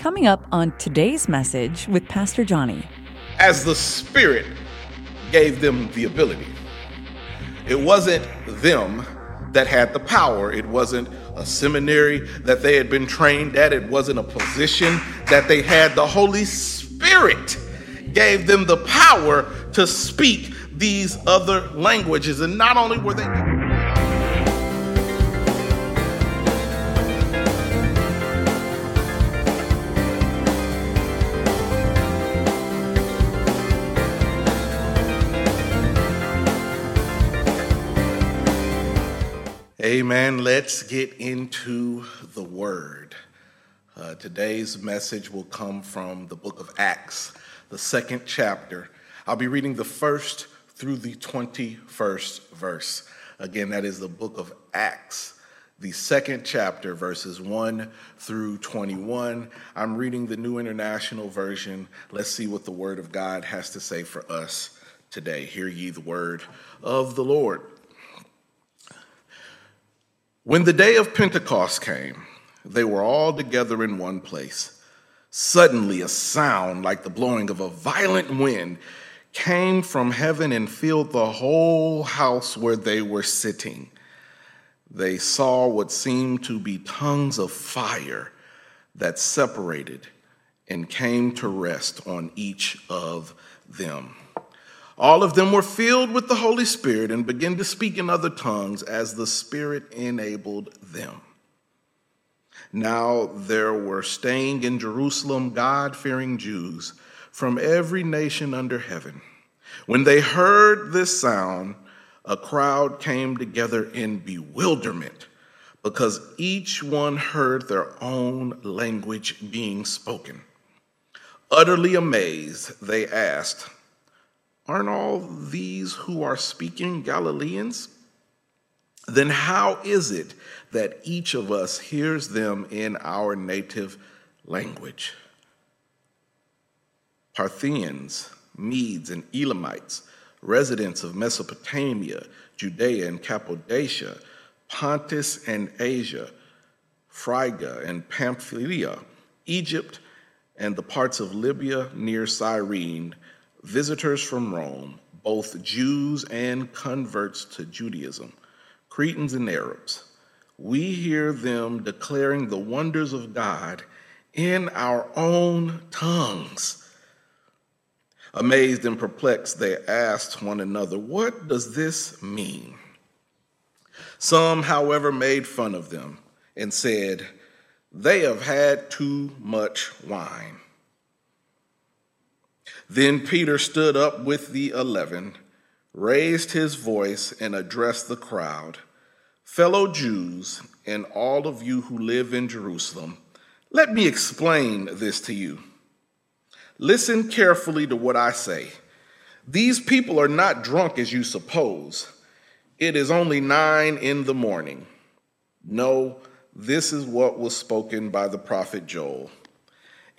Coming up on today's message with Pastor Johnny. As the Spirit gave them the ability, it wasn't them that had the power. It wasn't a seminary that they had been trained at. It wasn't a position that they had. The Holy Spirit gave them the power to speak these other languages. And not only were they Amen. Let's get into the word. Uh, today's message will come from the book of Acts, the second chapter. I'll be reading the first through the 21st verse. Again, that is the book of Acts, the second chapter, verses 1 through 21. I'm reading the New International Version. Let's see what the word of God has to say for us today. Hear ye the word of the Lord. When the day of Pentecost came, they were all together in one place. Suddenly, a sound like the blowing of a violent wind came from heaven and filled the whole house where they were sitting. They saw what seemed to be tongues of fire that separated and came to rest on each of them. All of them were filled with the Holy Spirit and began to speak in other tongues as the Spirit enabled them. Now there were staying in Jerusalem God fearing Jews from every nation under heaven. When they heard this sound, a crowd came together in bewilderment because each one heard their own language being spoken. Utterly amazed, they asked, Aren't all these who are speaking Galileans? Then how is it that each of us hears them in our native language? Parthians, Medes, and Elamites, residents of Mesopotamia, Judea and Cappadocia, Pontus and Asia, Phrygia and Pamphylia, Egypt, and the parts of Libya near Cyrene visitors from Rome, both Jews and converts to Judaism, Cretans and Arabs. We hear them declaring the wonders of God in our own tongues. Amazed and perplexed, they asked one another, What does this mean? Some, however, made fun of them and said, They have had too much wine. Then Peter stood up with the eleven, raised his voice, and addressed the crowd Fellow Jews, and all of you who live in Jerusalem, let me explain this to you. Listen carefully to what I say. These people are not drunk as you suppose. It is only nine in the morning. No, this is what was spoken by the prophet Joel.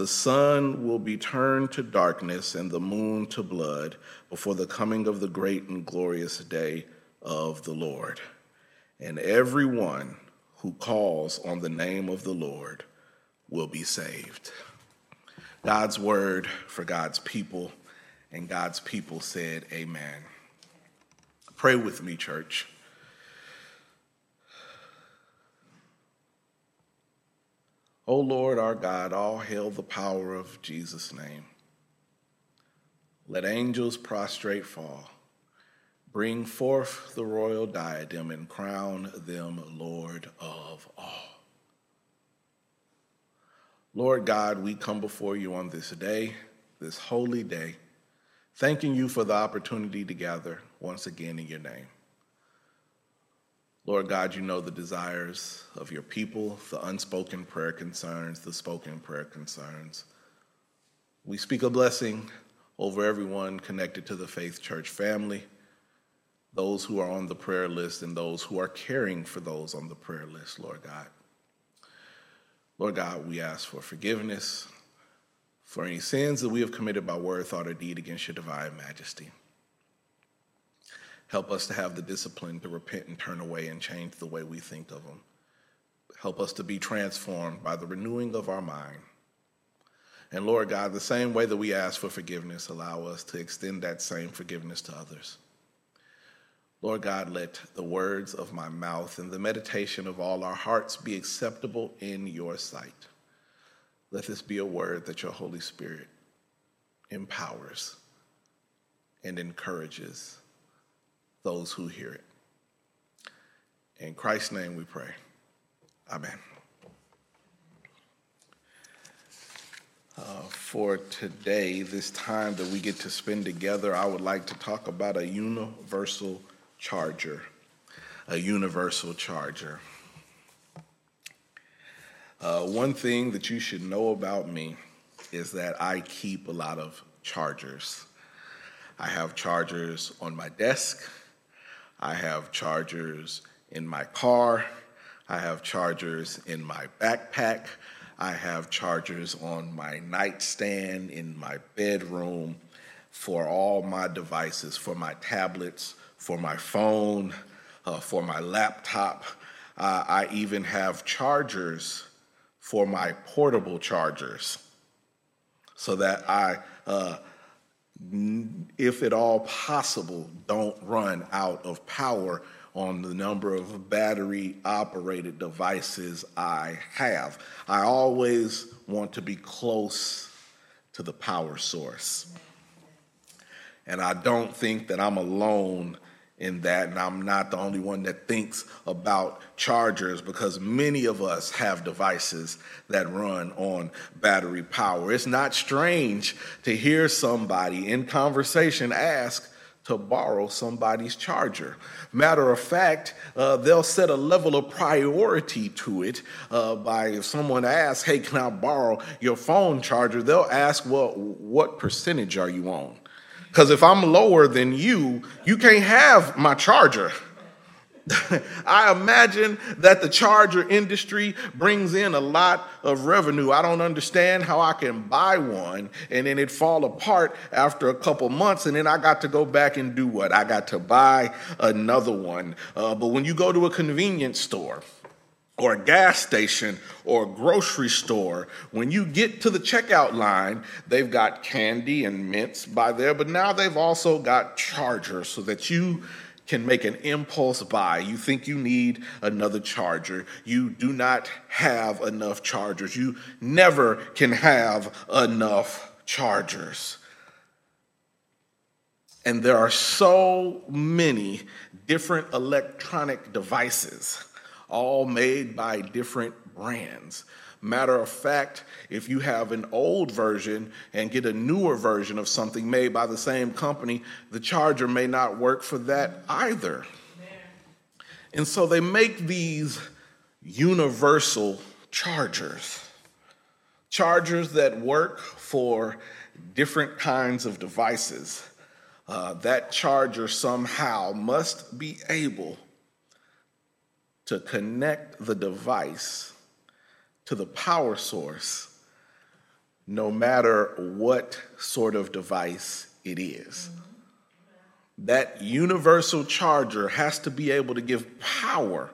The sun will be turned to darkness and the moon to blood before the coming of the great and glorious day of the Lord. And everyone who calls on the name of the Lord will be saved. God's word for God's people, and God's people said, Amen. Pray with me, church. O Lord our God, all hail the power of Jesus' name. Let angels prostrate fall. Bring forth the royal diadem and crown them Lord of all. Lord God, we come before you on this day, this holy day, thanking you for the opportunity to gather once again in your name. Lord God, you know the desires of your people, the unspoken prayer concerns, the spoken prayer concerns. We speak a blessing over everyone connected to the Faith Church family, those who are on the prayer list, and those who are caring for those on the prayer list, Lord God. Lord God, we ask for forgiveness for any sins that we have committed by word, thought, or deed against your divine majesty. Help us to have the discipline to repent and turn away and change the way we think of them. Help us to be transformed by the renewing of our mind. And Lord God, the same way that we ask for forgiveness, allow us to extend that same forgiveness to others. Lord God, let the words of my mouth and the meditation of all our hearts be acceptable in your sight. Let this be a word that your Holy Spirit empowers and encourages those who hear it. In Christ's name we pray. Amen. Uh, for today, this time that we get to spend together, I would like to talk about a universal charger. A universal charger. Uh, one thing that you should know about me is that I keep a lot of chargers. I have chargers on my desk. I have chargers in my car. I have chargers in my backpack. I have chargers on my nightstand in my bedroom for all my devices, for my tablets, for my phone, uh, for my laptop. Uh, I even have chargers for my portable chargers so that I uh, if at all possible, don't run out of power on the number of battery operated devices I have. I always want to be close to the power source. And I don't think that I'm alone in that, and I'm not the only one that thinks about chargers because many of us have devices that run on battery power. It's not strange to hear somebody in conversation ask, to borrow somebody's charger. Matter of fact, uh, they'll set a level of priority to it uh, by if someone asks, "Hey, can I borrow your phone charger?" They'll ask, "Well, what percentage are you on?" Because if I'm lower than you, you can't have my charger. I imagine that the charger industry brings in a lot of revenue. I don't understand how I can buy one and then it fall apart after a couple months, and then I got to go back and do what? I got to buy another one. Uh, but when you go to a convenience store, or a gas station or a grocery store, when you get to the checkout line, they've got candy and mints by there, but now they've also got chargers so that you can make an impulse buy. You think you need another charger. You do not have enough chargers. You never can have enough chargers. And there are so many different electronic devices all made by different brands. Matter of fact, if you have an old version and get a newer version of something made by the same company, the charger may not work for that either. And so they make these universal chargers, chargers that work for different kinds of devices. Uh, that charger somehow must be able to connect the device to the power source, no matter what sort of device it is. That universal charger has to be able to give power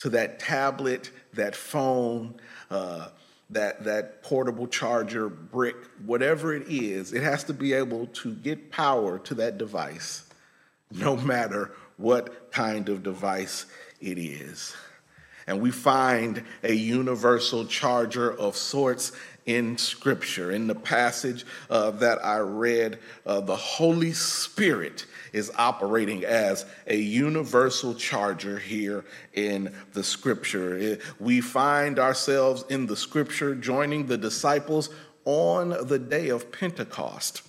to that tablet, that phone, uh, that, that portable charger, brick, whatever it is, it has to be able to get power to that device, no matter what kind of device it is. And we find a universal charger of sorts in Scripture. In the passage uh, that I read, uh, the Holy Spirit is operating as a universal charger here in the Scripture. It, we find ourselves in the Scripture joining the disciples on the day of Pentecost.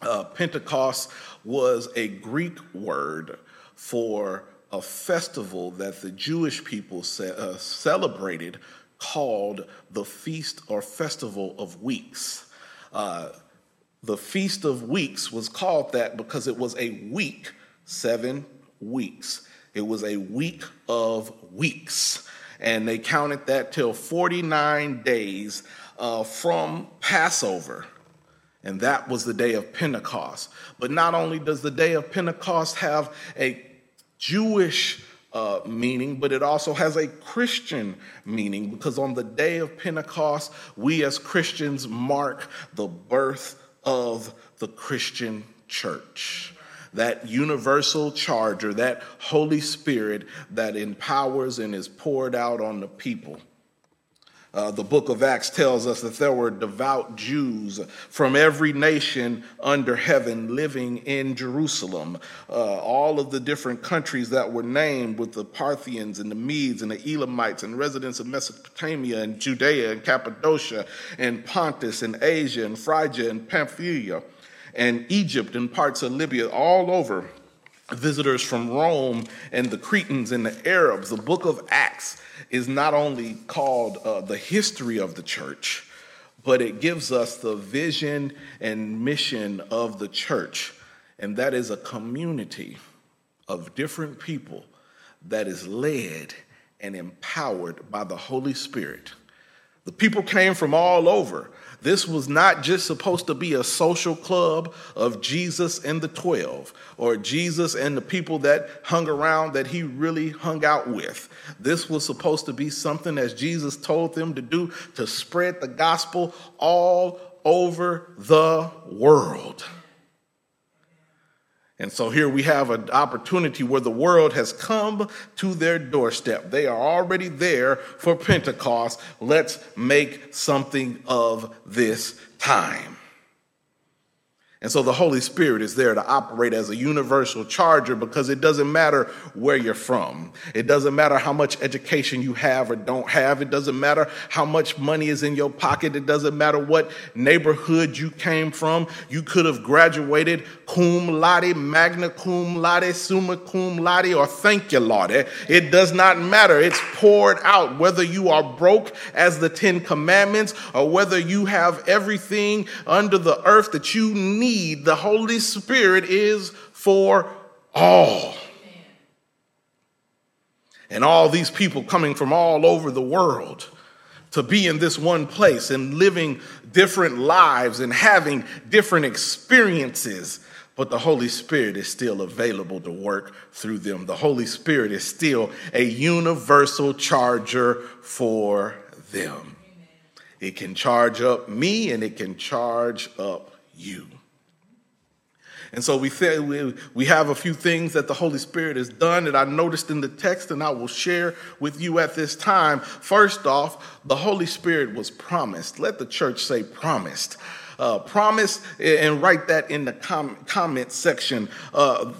Uh, Pentecost was a Greek word for a festival that the Jewish people uh, celebrated called the Feast or Festival of Weeks. Uh, the Feast of Weeks was called that because it was a week, seven weeks. It was a week of weeks. And they counted that till 49 days uh, from Passover. And that was the day of Pentecost. But not only does the day of Pentecost have a Jewish uh, meaning, but it also has a Christian meaning because on the day of Pentecost, we as Christians mark the birth of the Christian church. That universal charger, that Holy Spirit that empowers and is poured out on the people. Uh, the book of Acts tells us that there were devout Jews from every nation under heaven living in Jerusalem. Uh, all of the different countries that were named, with the Parthians and the Medes and the Elamites and residents of Mesopotamia and Judea and Cappadocia and Pontus and Asia and Phrygia and Pamphylia and Egypt and parts of Libya, all over. Visitors from Rome and the Cretans and the Arabs. The book of Acts is not only called uh, the history of the church, but it gives us the vision and mission of the church. And that is a community of different people that is led and empowered by the Holy Spirit. The people came from all over. This was not just supposed to be a social club of Jesus and the 12 or Jesus and the people that hung around that he really hung out with. This was supposed to be something, as Jesus told them to do, to spread the gospel all over the world. And so here we have an opportunity where the world has come to their doorstep. They are already there for Pentecost. Let's make something of this time. And so the Holy Spirit is there to operate as a universal charger because it doesn't matter where you're from. It doesn't matter how much education you have or don't have. It doesn't matter how much money is in your pocket. It doesn't matter what neighborhood you came from. You could have graduated cum laude, magna cum laude, summa cum laude, or thank you, Lord. It does not matter. It's poured out whether you are broke as the Ten Commandments or whether you have everything under the earth that you need need, the Holy Spirit is for all. And all these people coming from all over the world to be in this one place and living different lives and having different experiences. But the Holy Spirit is still available to work through them. The Holy Spirit is still a universal charger for them. It can charge up me and it can charge up you. And so we, say, we, we have a few things that the Holy Spirit has done that I noticed in the text and I will share with you at this time. First off, the Holy Spirit was promised. Let the church say promised. Uh, promise and write that in the com- comment section. Uh,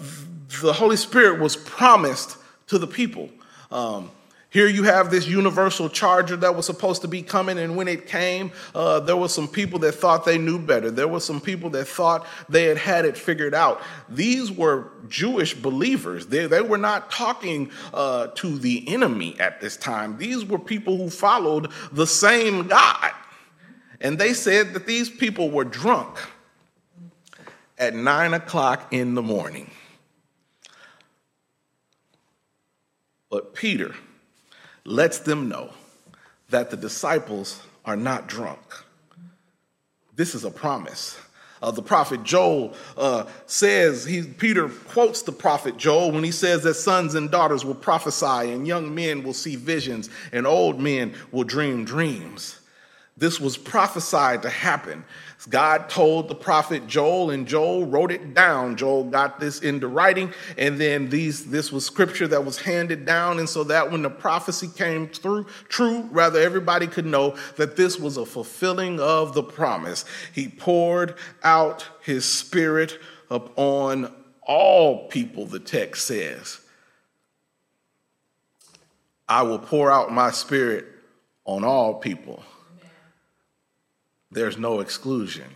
the Holy Spirit was promised to the people. Um, here you have this universal charger that was supposed to be coming, and when it came, uh, there were some people that thought they knew better. There were some people that thought they had had it figured out. These were Jewish believers. They, they were not talking uh, to the enemy at this time. These were people who followed the same God. And they said that these people were drunk at nine o'clock in the morning. But Peter, lets them know that the disciples are not drunk. This is a promise. Uh, the prophet Joel uh, says, he, Peter quotes the prophet Joel when he says that sons and daughters will prophesy, and young men will see visions, and old men will dream dreams. This was prophesied to happen. God told the prophet Joel, and Joel wrote it down. Joel got this into writing, and then these this was scripture that was handed down, and so that when the prophecy came through, true, rather everybody could know that this was a fulfilling of the promise. He poured out his spirit upon all people, the text says. I will pour out my spirit on all people there's no exclusion.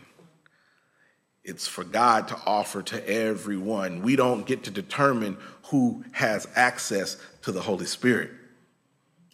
it's for God to offer to everyone. We don't get to determine who has access to the Holy Spirit.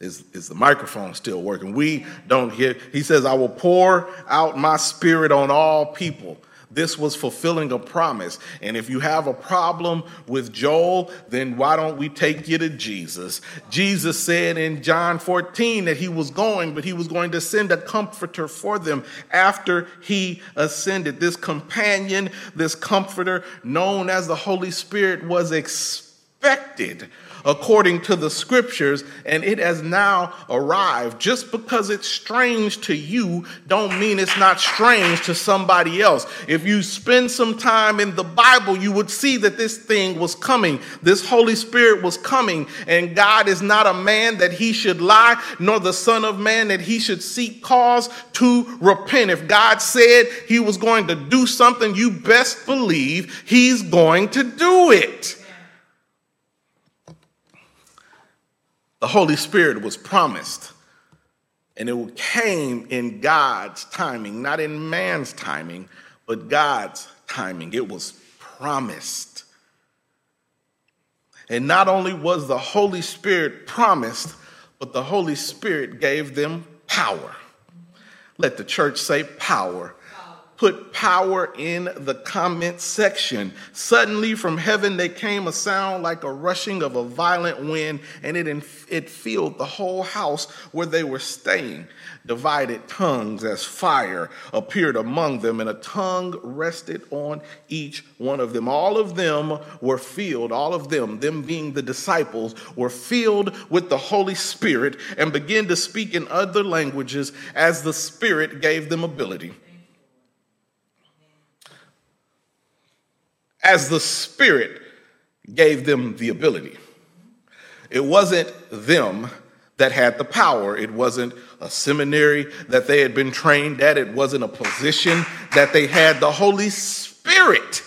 Is, is the microphone still working? We don't hear. He says, I will pour out my spirit on all people. This was fulfilling a promise. And if you have a problem with Joel, then why don't we take you to Jesus? Jesus said in John 14 that he was going, but he was going to send a comforter for them after he ascended. This companion, this comforter, known as the Holy Spirit, was expected according to the scriptures, and it has now arrived. Just because it's strange to you, don't mean it's not strange to somebody else. If you spend some time in the Bible, you would see that this thing was coming. This Holy Spirit was coming, and God is not a man that he should lie, nor the Son of Man that he should seek cause to repent. If God said he was going to do something, you best believe he's going to do it. The Holy Spirit was promised. And it came in God's timing, not in man's timing, but God's timing. It was promised. And not only was the Holy Spirit promised, but the Holy Spirit gave them power. Let the church say power put power in the comment section. Suddenly from heaven there came a sound like a rushing of a violent wind, and it, it filled the whole house where they were staying. Divided tongues as fire appeared among them, and a tongue rested on each one of them. All of them were filled, all of them, them being the disciples, were filled with the Holy Spirit and began to speak in other languages as the Spirit gave them ability. As the Spirit gave them the ability. It wasn't them that had the power. It wasn't a seminary that they had been trained at. It wasn't a position that they had. The Holy Spirit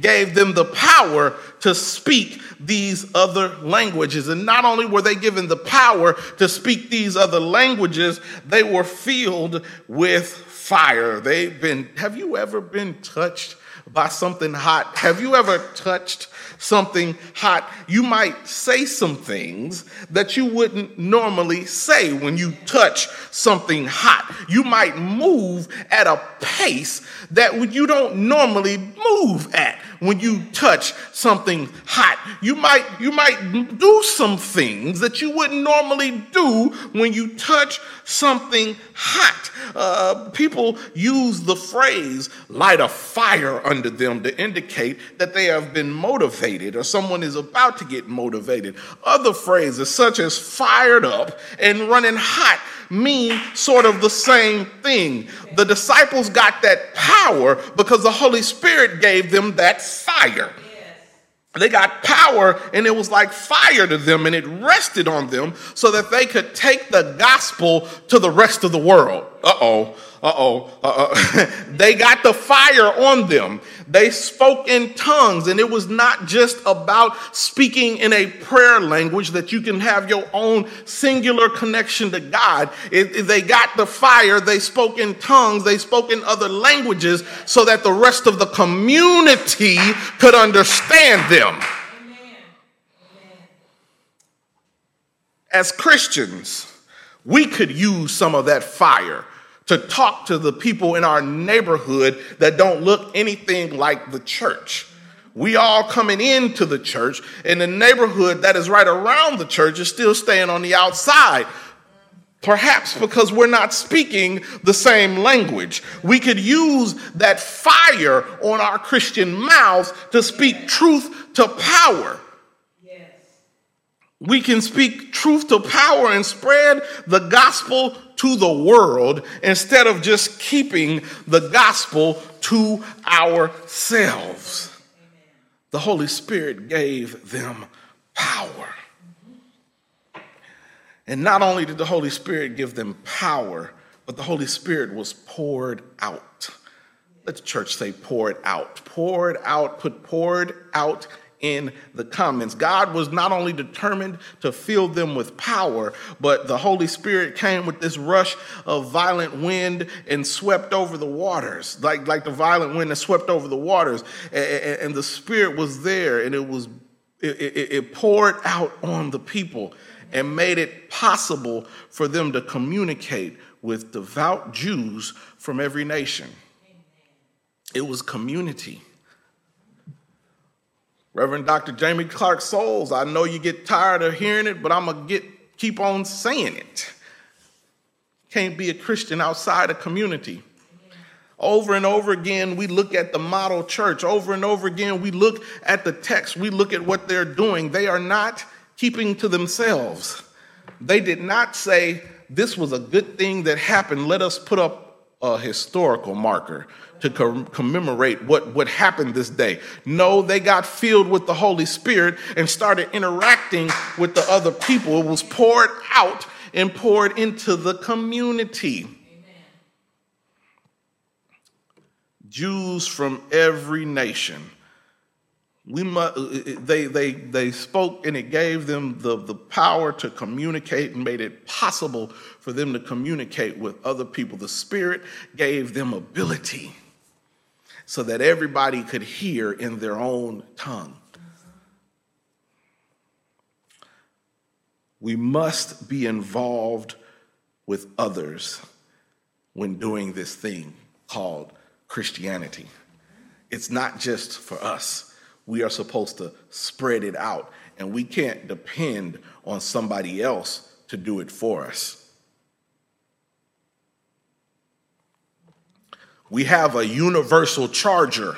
gave them the power to speak these other languages. And not only were they given the power to speak these other languages, they were filled with fire. They've been, have you ever been touched by something hot. Have you ever touched something hot? You might say some things that you wouldn't normally say when you touch something hot. You might move at a pace that you don't normally move at when you touch something hot. You might, you might do some things that you wouldn't normally do when you touch something hot. Uh, people use the phrase light a fire under them to indicate that they have been motivated or someone is about to get motivated. Other phrases, such as fired up and running hot, mean sort of the same thing. The disciples got that power because the Holy Spirit gave them that fire. They got power and it was like fire to them and it rested on them so that they could take the gospel to the rest of the world. Uh oh uh-oh, uh-oh. they got the fire on them. They spoke in tongues, and it was not just about speaking in a prayer language that you can have your own singular connection to God. It, it, they got the fire, they spoke in tongues, they spoke in other languages so that the rest of the community could understand them. As Christians, we could use some of that fire to talk to the people in our neighborhood that don't look anything like the church. We all coming into the church, and the neighborhood that is right around the church is still staying on the outside. Perhaps because we're not speaking the same language. We could use that fire on our Christian mouths to speak truth to power. Yes. We can speak truth to power and spread the gospel to the world instead of just keeping the gospel to ourselves. The Holy Spirit gave them power. And not only did the Holy Spirit give them power, but the Holy Spirit was poured out. Let the church say poured out. Poured out, put poured out in the comments. God was not only determined to fill them with power, but the Holy Spirit came with this rush of violent wind and swept over the waters, like, like the violent wind that swept over the waters. And, and the Spirit was there and it was it, it, it poured out on the people and made it possible for them to communicate with devout Jews from every nation. It was community. Reverend Dr. Jaime Clark-Soles, I know you get tired of hearing it, but I'm gonna get keep on saying it. Can't be a Christian outside a community. Over and over again, we look at the model church. Over and over again, we look at the text. We look at what they're doing. They are not keeping to themselves. They did not say, This was a good thing that happened. Let us put up a historical marker to com- commemorate what, what happened this day. No, they got filled with the Holy Spirit and started interacting with the other people. It was poured out and poured into the community. Jews from every nation. We must, uh, uh, they, they, they spoke and it gave them the, the power to communicate and made it possible for them to communicate with other people. The Spirit gave them ability so that everybody could hear in their own tongue. We must be involved with others when doing this thing called Christianity. It's not just for us. We are supposed to spread it out, and we can't depend on somebody else to do it for us. We have a universal charger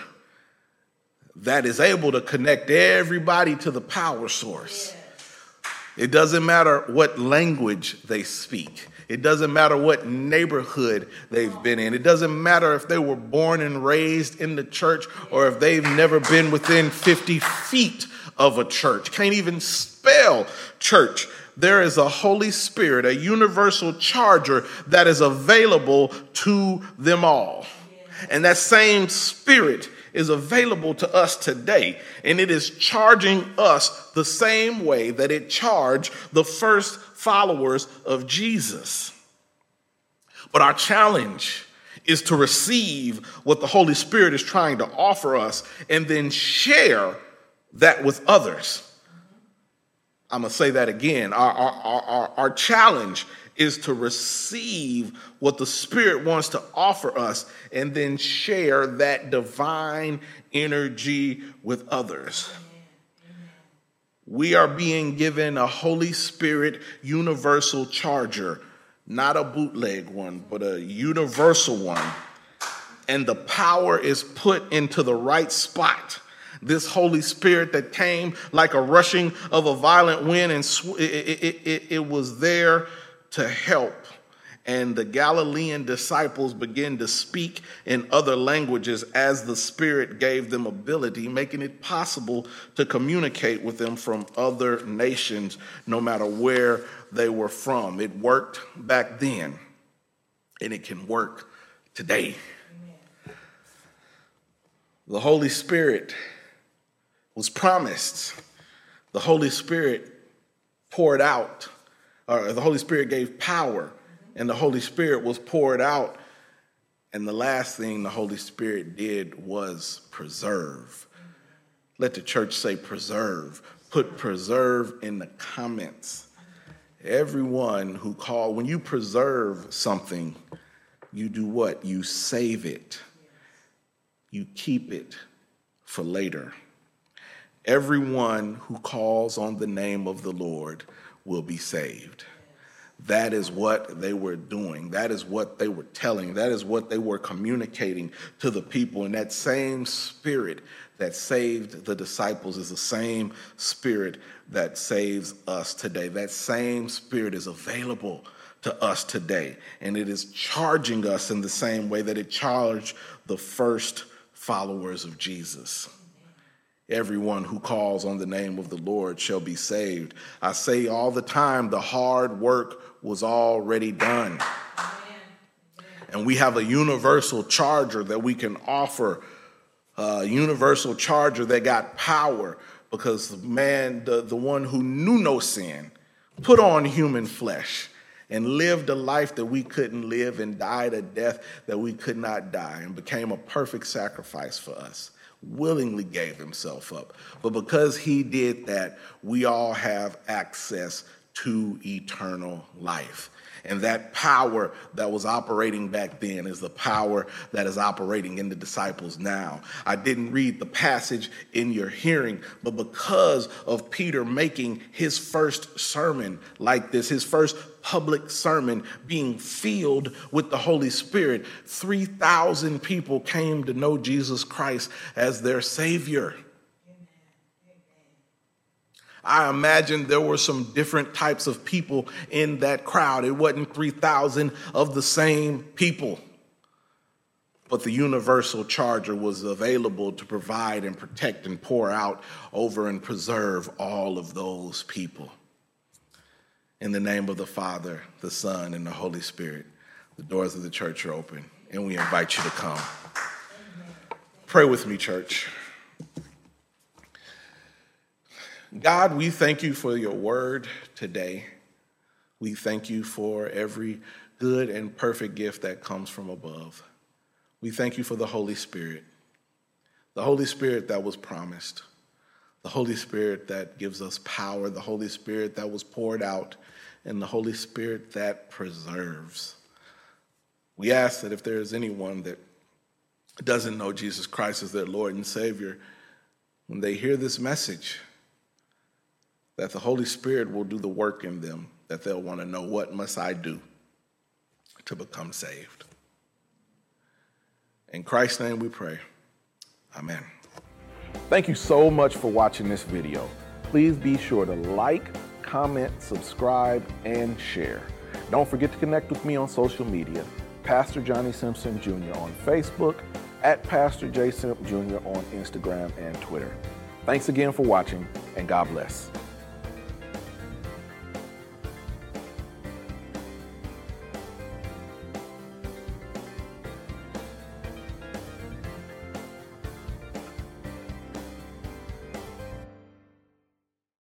that is able to connect everybody to the power source. It doesn't matter what language they speak. It doesn't matter what neighborhood they've been in. It doesn't matter if they were born and raised in the church or if they've never been within 50 feet of a church. Can't even spell church. There is a Holy Spirit, a universal charger that is available to them all. And that same spirit is available to us today. And it is charging us the same way that it charged the first followers of Jesus. But our challenge is to receive what the Holy Spirit is trying to offer us and then share that with others. I'm going to say that again. Our, our, our, our, challenge is to receive what the Spirit wants to offer us and then share that divine energy with others. We are being given a Holy Spirit universal charger, not a bootleg one, but a universal one. And the power is put into the right spot this Holy Spirit that came like a rushing of a violent wind, and sw- it, it, it, it was there to help. And the Galilean disciples began to speak in other languages as the Spirit gave them ability, making it possible to communicate with them from other nations, no matter where they were from. It worked back then, and it can work today. Amen. The Holy Spirit was promised. The Holy Spirit poured out uh, the Holy Spirit gave power, and the Holy Spirit was poured out. And the last thing the Holy Spirit did was preserve. Let the church say preserve. Put preserve in the comments. Everyone who call, when you preserve something, you do what? You save it. You keep it for later. Everyone who calls on the name of the Lord will be saved. That is what they were doing. That is what they were telling. That is what they were communicating to the people. And that same spirit that saved the disciples is the same spirit that saves us today. That same spirit is available to us today. And it is charging us in the same way that it charged the first followers of Jesus. Everyone who calls on the name of the Lord shall be saved. I say all the time, the hard work was already done. And we have a universal charger that we can offer, a universal charger that got power because the man, the, the one who knew no sin, put on human flesh and lived a life that we couldn't live and died a death that we could not die and became a perfect sacrifice for us willingly gave himself up but because he did that we all have access to eternal life and that power that was operating back then is the power that is operating in the disciples now. I didn't read the passage in your hearing, but because of Peter making his first sermon like this, his first public sermon being filled with the Holy Spirit, 3,000 people came to know Jesus Christ as their Savior. I imagine there were some different types of people in that crowd. It wasn't 3,000 of the same people. But the universal charger was available to provide and protect and pour out over and preserve all of those people. In the name of the Father, the Son, and the Holy Spirit, the doors of the church are open, and we invite you to come. Pray with me, church. God, we thank you for your word today. We thank you for every good and perfect gift that comes from above. We thank you for the Holy Spirit, the Holy Spirit that was promised, the Holy Spirit that gives us power, the Holy Spirit that was poured out, and the Holy Spirit that preserves. We ask that if there is anyone that doesn't know Jesus Christ as their Lord and Savior, when they hear this message, that the Holy Spirit will do the work in them, that they'll want to know what must I do to become saved. In Christ's name we pray. Amen. Thank you so much for watching this video. Please be sure to like, comment, subscribe, and share. Don't forget to connect with me on social media, Pastor Johnny Simpson Jr. on Facebook, at Pastor J. Simp Jr. on Instagram and Twitter. Thanks again for watching, and God bless.